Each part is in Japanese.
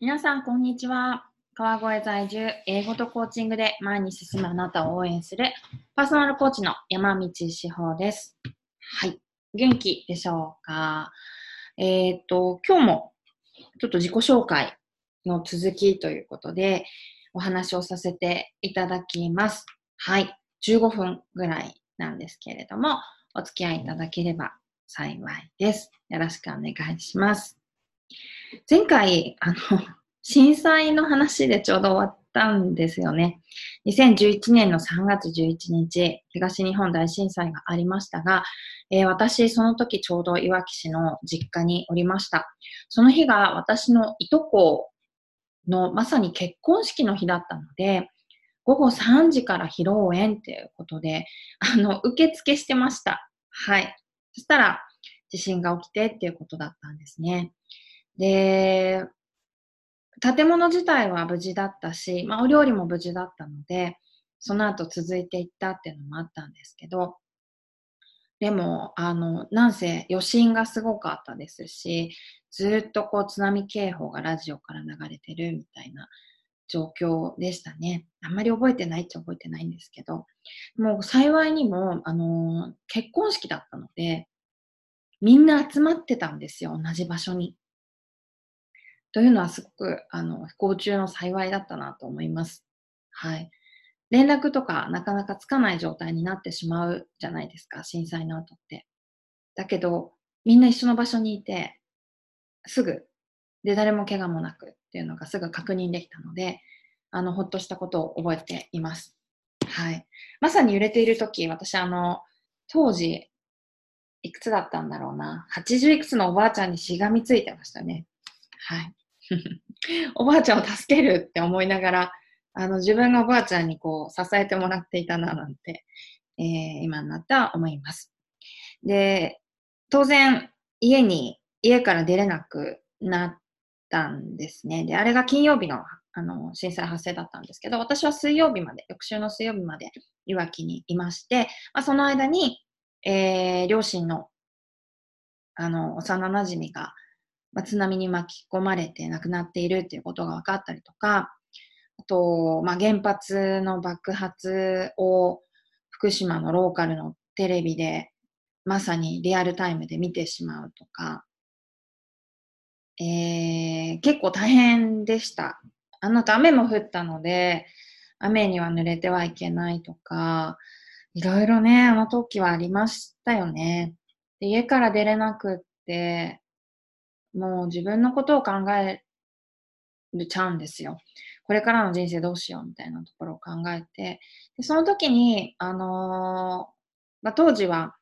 皆さん、こんにちは。川越在住、英語とコーチングで前に進むあなたを応援するパーソナルコーチの山道志保です。はい。元気でしょうか？えっ、と、今日もちょっと自己紹介の続きということでお話をさせていただきます。はい。15分ぐらいなんですけれども、お付き合いいただければ幸いです。よろしくお願いします。前回、あの、震災の話でちょうど終わったんですよね。2011年の3月11日、東日本大震災がありましたが、えー、私、その時ちょうどいわき市の実家におりました。その日が私のいとこのまさに結婚式の日だったので、午後3時から披露宴っていうことで、あの、受付してました。はい。そしたら、地震が起きてっていうことだったんですね。で、建物自体は無事だったし、まあ、お料理も無事だったので、その後続いていったっていうのもあったんですけど、でも、あの、なんせ余震がすごかったですし、ずっとこう津波警報がラジオから流れてるみたいな状況でしたね。あんまり覚えてないっちゃ覚えてないんですけど、もう幸いにも、あの、結婚式だったので、みんな集まってたんですよ、同じ場所に。というのはすごく、あの、不幸中の幸いだったなと思います。はい。連絡とかなかなかつかない状態になってしまうじゃないですか、震災の後って。だけど、みんな一緒の場所にいて、すぐ、で、誰も怪我もなくっていうのがすぐ確認できたので、あの、ほっとしたことを覚えています。はい。まさに揺れている時、私、あの、当時、いくつだったんだろうな。80いくつのおばあちゃんにしがみついてましたね。はい。おばあちゃんを助けるって思いながら、あの、自分がおばあちゃんにこう、支えてもらっていたな、なんて、えー、今になった思います。で、当然、家に、家から出れなくなったんですね。で、あれが金曜日の、あの、震災発生だったんですけど、私は水曜日まで、翌週の水曜日まで、いわきにいまして、まあ、その間に、えー、両親の、あの、幼馴染が、まあ、津波に巻き込まれて亡くなっているっていうことが分かったりとか、あと、まあ、原発の爆発を福島のローカルのテレビでまさにリアルタイムで見てしまうとか、えー、結構大変でした。あの後雨も降ったので、雨には濡れてはいけないとか、いろいろね、あの時はありましたよね。で家から出れなくって、もう自分のことを考えるちゃうんですよ。これからの人生どうしようみたいなところを考えて、でその時に、あのー、まあ、当時は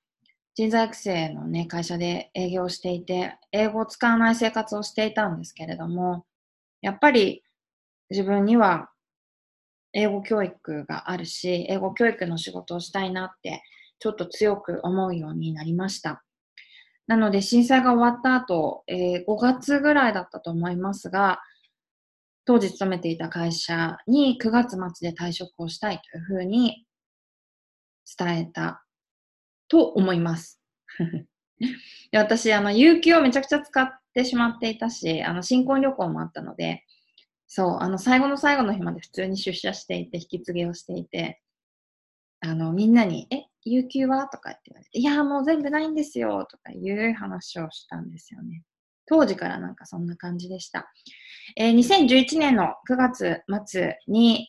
人材育成のね、会社で営業していて、英語を使わない生活をしていたんですけれども、やっぱり自分には英語教育があるし、英語教育の仕事をしたいなって、ちょっと強く思うようになりました。なので震災が終わった後、えー、5月ぐらいだったと思いますが、当時勤めていた会社に9月末で退職をしたいというふうに伝えたと思います。で私、あの、有給をめちゃくちゃ使ってしまっていたし、あの、新婚旅行もあったので、そう、あの、最後の最後の日まで普通に出社していて、引き継ぎをしていて、あの、みんなに、え、有給は？とかって言われて、いや、もう全部ないんですよとかいう話をしたんですよね。当時からなんかそんな感じでした。えー、2011年の9月末に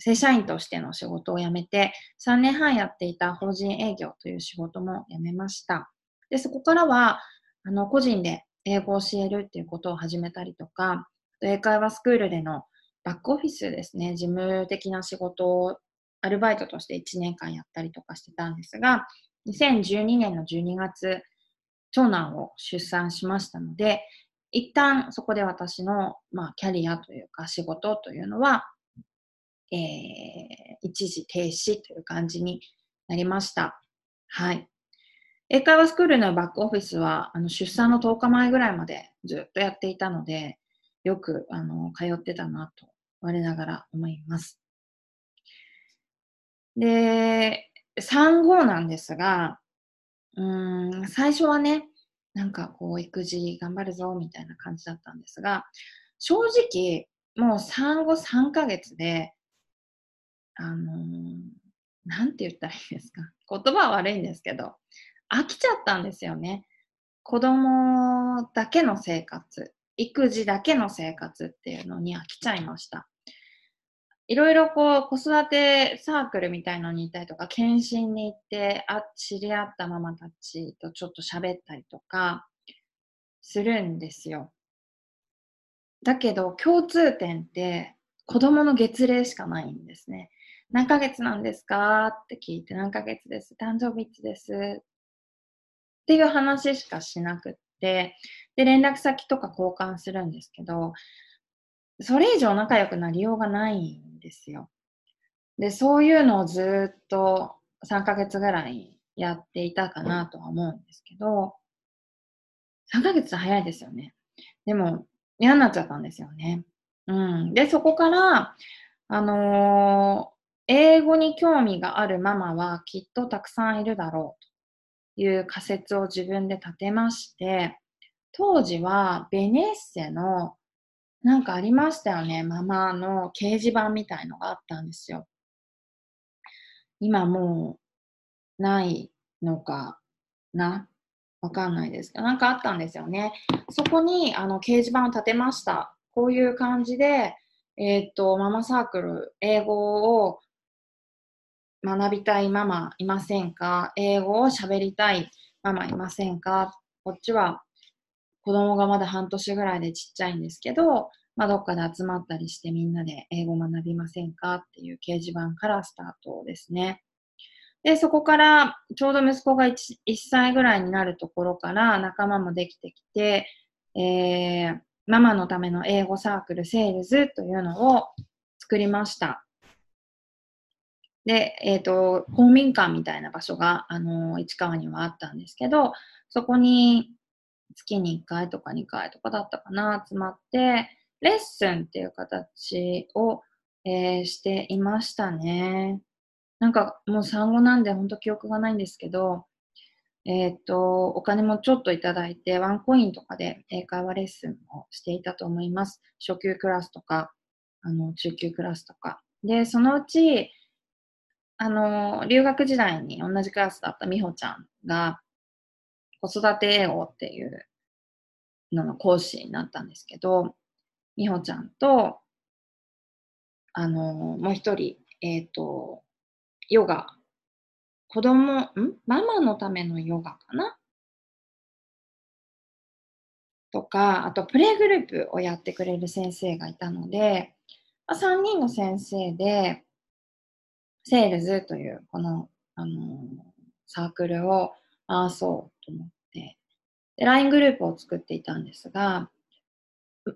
正社員としての仕事を辞めて、3年半やっていた法人営業という仕事も辞めました。で、そこからは、あの、個人で英語を教えるっていうことを始めたりとか、英会話スクールでのバックオフィスですね、事務的な仕事をアルバイトとして1年間やったりとかしてたんですが、2012年の12月、長男を出産しましたので、一旦そこで私の、まあ、キャリアというか仕事というのは、えー、一時停止という感じになりました。はい。英会話スクールのバックオフィスは、あの出産の10日前ぐらいまでずっとやっていたので、よくあの通ってたなと我ながら思います。で、産後なんですが、うん、最初はね、なんかこう、育児頑張るぞ、みたいな感じだったんですが、正直、もう産後3ヶ月で、あのー、なんて言ったらいいですか。言葉は悪いんですけど、飽きちゃったんですよね。子供だけの生活、育児だけの生活っていうのに飽きちゃいました。いろいろこう子育てサークルみたいのにいたりとか、検診に行ってあ知り合ったママたちとちょっと喋ったりとかするんですよ。だけど共通点って子供の月齢しかないんですね。何ヶ月なんですかって聞いて何ヶ月です。誕生日いつです。っていう話しかしなくって、で、連絡先とか交換するんですけど、それ以上仲良くなりようがないんですよ。で、そういうのをずっと3ヶ月ぐらいやっていたかなとは思うんですけど、3ヶ月早いですよね。でも、嫌になっちゃったんですよね。うん。で、そこから、あのー、英語に興味があるママはきっとたくさんいるだろうという仮説を自分で立てまして、当時はベネッセのなんかありましたよね。ママの掲示板みたいのがあったんですよ。今もうないのかな？わかんないですけど、なんかあったんですよね。そこにあの掲示板を立てました。こういう感じで、えっ、と、ママサークル、英語を学びたいママいませんか？英語を喋りたいママいませんか？こっちは子供がまだ半年ぐらいでちっちゃいんですけど、まあ、どっかで集まったりしてみんなで英語学びませんかっていう掲示板からスタートですね。で、そこからちょうど息子が 1, 1歳ぐらいになるところから仲間もできてきて、えー、ママのための英語サークルセールズというのを作りました。で、えっ、ー、と、公民館みたいな場所が、あの市川にはあったんですけど、そこに月に1回とか2回とかだったかな、集まって、レッスンっていう形を、えー、していましたね。なんかもう産後なんで本当記憶がないんですけど、えっ、と、お金もちょっといただいて、ワンコインとかで英会話レッスンをしていたと思います。初級クラスとか、あの、中級クラスとか。で、そのうち、あの、留学時代に同じクラスだった美穂ちゃんが、子育て英語っていうのの講師になったんですけど、美穂ちゃんと、あの、もう一人、えっ、ー、と、ヨガ。子供、ん？ママのためのヨガかな？とか、あとプレイグループをやってくれる先生がいたので、まあ、3人の先生で、セールズというこの、あのサークルを回そうと思って、で、LINE グループを作っていたんですが、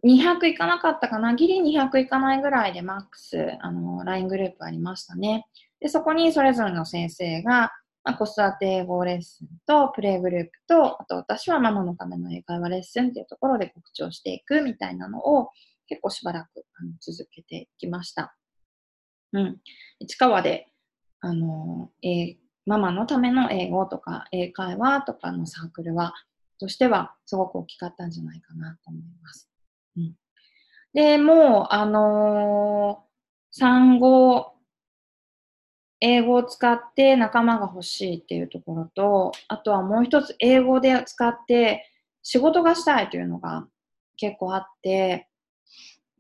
200いかなかったかな？ギリ200いかないぐらいでマックス、あの、LINE グループありましたね。で、そこにそれぞれの先生が、まあ、子育て英語レッスンとプレイグループと、あと私はママのための英会話レッスンっていうところで告知をしていくみたいなのを結構しばらくあの続けてきました。うん。市川で、あの、えママのための英語とか英会話とかのサークルは、としてはすごく大きかったんじゃないかなと思います。うん、で、もう、あのー、産後、英語を使って仲間が欲しいっていうところと、あとはもう一つ英語で使って仕事がしたいというのが結構あって、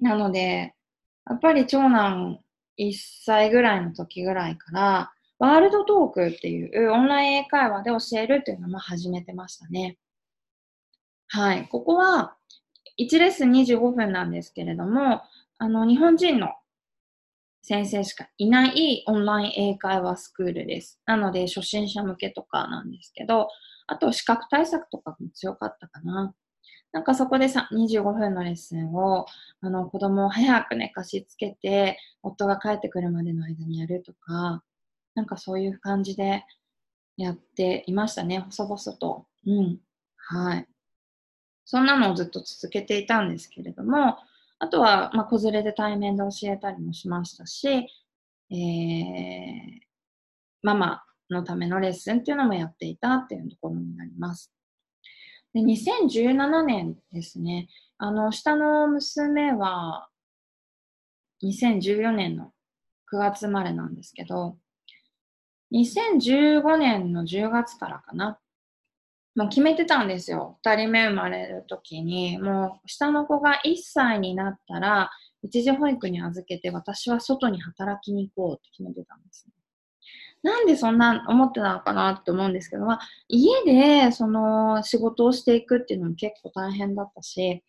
なので、やっぱり長男1歳ぐらいの時ぐらいから、ワールドトークっていうオンライン英会話で教えるっていうのも始めてましたね。はい。ここは、1レッスン25分なんですけれども、あの、日本人の先生しかいないオンライン英会話スクールです。なので、初心者向けとかなんですけど、あと資格対策とかも強かったかな。なんかそこでさ、25分のレッスンを、あの、子供を早く寝かしつけて、夫が帰ってくるまでの間にやるとか、なんかそういう感じでやっていましたね、細々と。うん。はい。そんなのをずっと続けていたんですけれども、あとは、まあ、子連れで対面で教えたりもしましたし、えー、ママのためのレッスンっていうのもやっていたっていうところになります。で、2017年ですね。あの、下の娘は、2014年の9月生まれなんですけど、2015年の10月からかな。もう決めてたんですよ。二人目生まれる時に、もう下の子が1歳になったら、一時保育に預けて私は外に働きに行こうって決めてたんですね。なんでそんな思ってたのかなって思うんですけど、まあ、家でその仕事をしていくっていうのも結構大変だったし、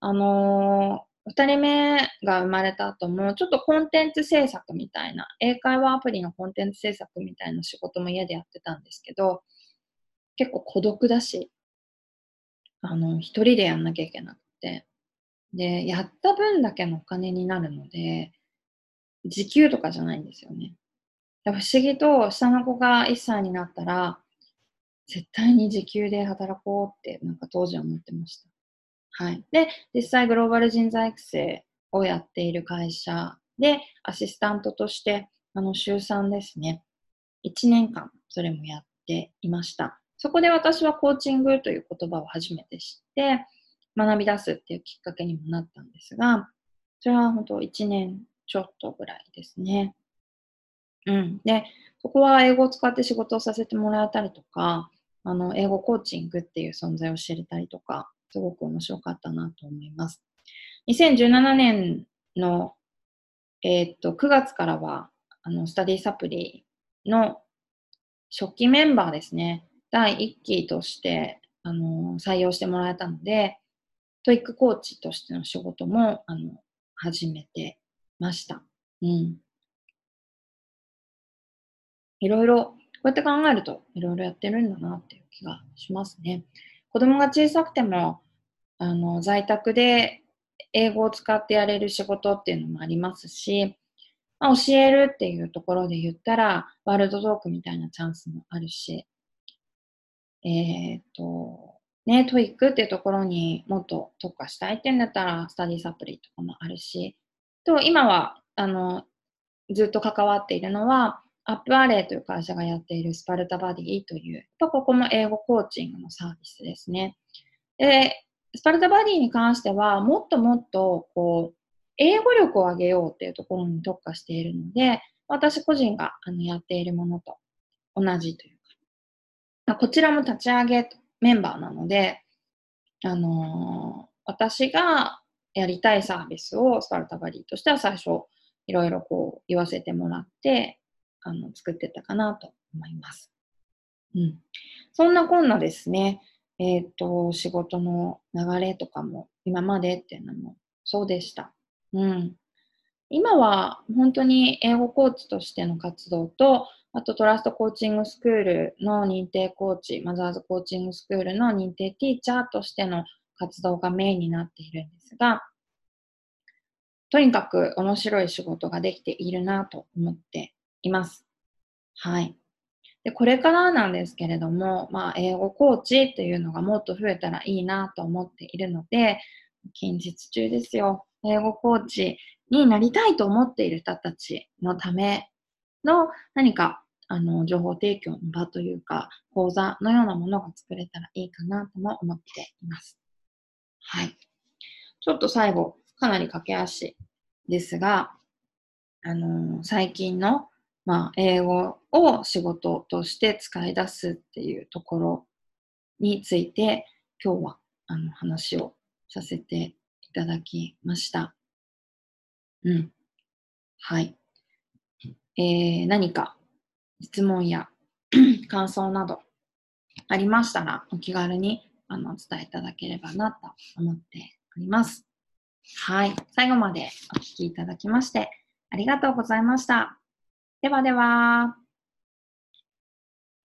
あのー、二人目が生まれた後も、ちょっとコンテンツ制作みたいな、英会話アプリのコンテンツ制作みたいな仕事も家でやってたんですけど、結構孤独だし、あの、一人でやんなきゃいけなくて、で、やった分だけのお金になるので、時給とかじゃないんですよね。不思議と下の子が1歳になったら、絶対に時給で働こうってなんか当時は思ってました。はい。で、実際グローバル人材育成をやっている会社でアシスタントとして、あの、週3ですね。1年間それもやっていました。そこで私はコーチングという言葉を初めて知って、学び出すっていうきっかけにもなったんですが、それは本当1年ちょっとぐらいですね。うん。で、そこは英語を使って仕事をさせてもらえたりとか、あの、英語コーチングっていう存在を知れたりとか、すごく面白かったなと思います。2017年の、えー、っと、9月からは、あの、スタディサプリの初期メンバーですね。第1期として、あの、採用してもらえたので、TOEICコーチとしての仕事も、あの、始めてました。うん。いろいろ、こうやって考えると、いろいろやってるんだなっていう気がしますね。子供が小さくても、あの、在宅で英語を使ってやれる仕事っていうのもありますし、まあ、教えるっていうところで言ったら、ワールドトークみたいなチャンスもあるし、えっ、と、ね、 TOEICっていうところにもっと特化したいってんだったら、スタディサプリとかもあるし、と、今は、あの、ずっと関わっているのは、アップアレイという会社がやっているスパルタバディという、と、ここも英語コーチングのサービスですね。で、スパルタバディに関しては、もっともっと、こう、英語力を上げようっていうところに特化しているので、私個人があのやっているものと同じという、こちらも立ち上げメンバーなので、あのー、私がやりたいサービスをスパルタバディとしては最初、いろいろこう言わせてもらって、あの、作ってたかなと思います。うん。そんなこんなですね、えっ、ー、と、仕事の流れとかも、今までっていうのもそうでした。うん。今は本当に英語コーチとしての活動と、あとトラストコーチングスクールの認定コーチ、マザーズコーチングスクールの認定ティーチャーとしての活動がメインになっているんですが、とにかく面白い仕事ができているなと思っています。はい。で、これからなんですけれども、まあ、英語コーチっていうのがもっと増えたらいいなと思っているので、近日中ですよ。英語コーチになりたいと思っている人たちのための何かあの情報提供の場というか講座のようなものが作れたらいいかなとも思っています。はい。ちょっと最後、かなり駆け足ですが、あのー、最近のまあ、英語を仕事として使い出すっていうところについて今日はあの話をさせていただきました。うん。はい。えー、何か質問や 感想などありましたらお気軽にあのお伝えいただければなと思っております。はい。最後までお聴きいただきましてありがとうございました。ではでは。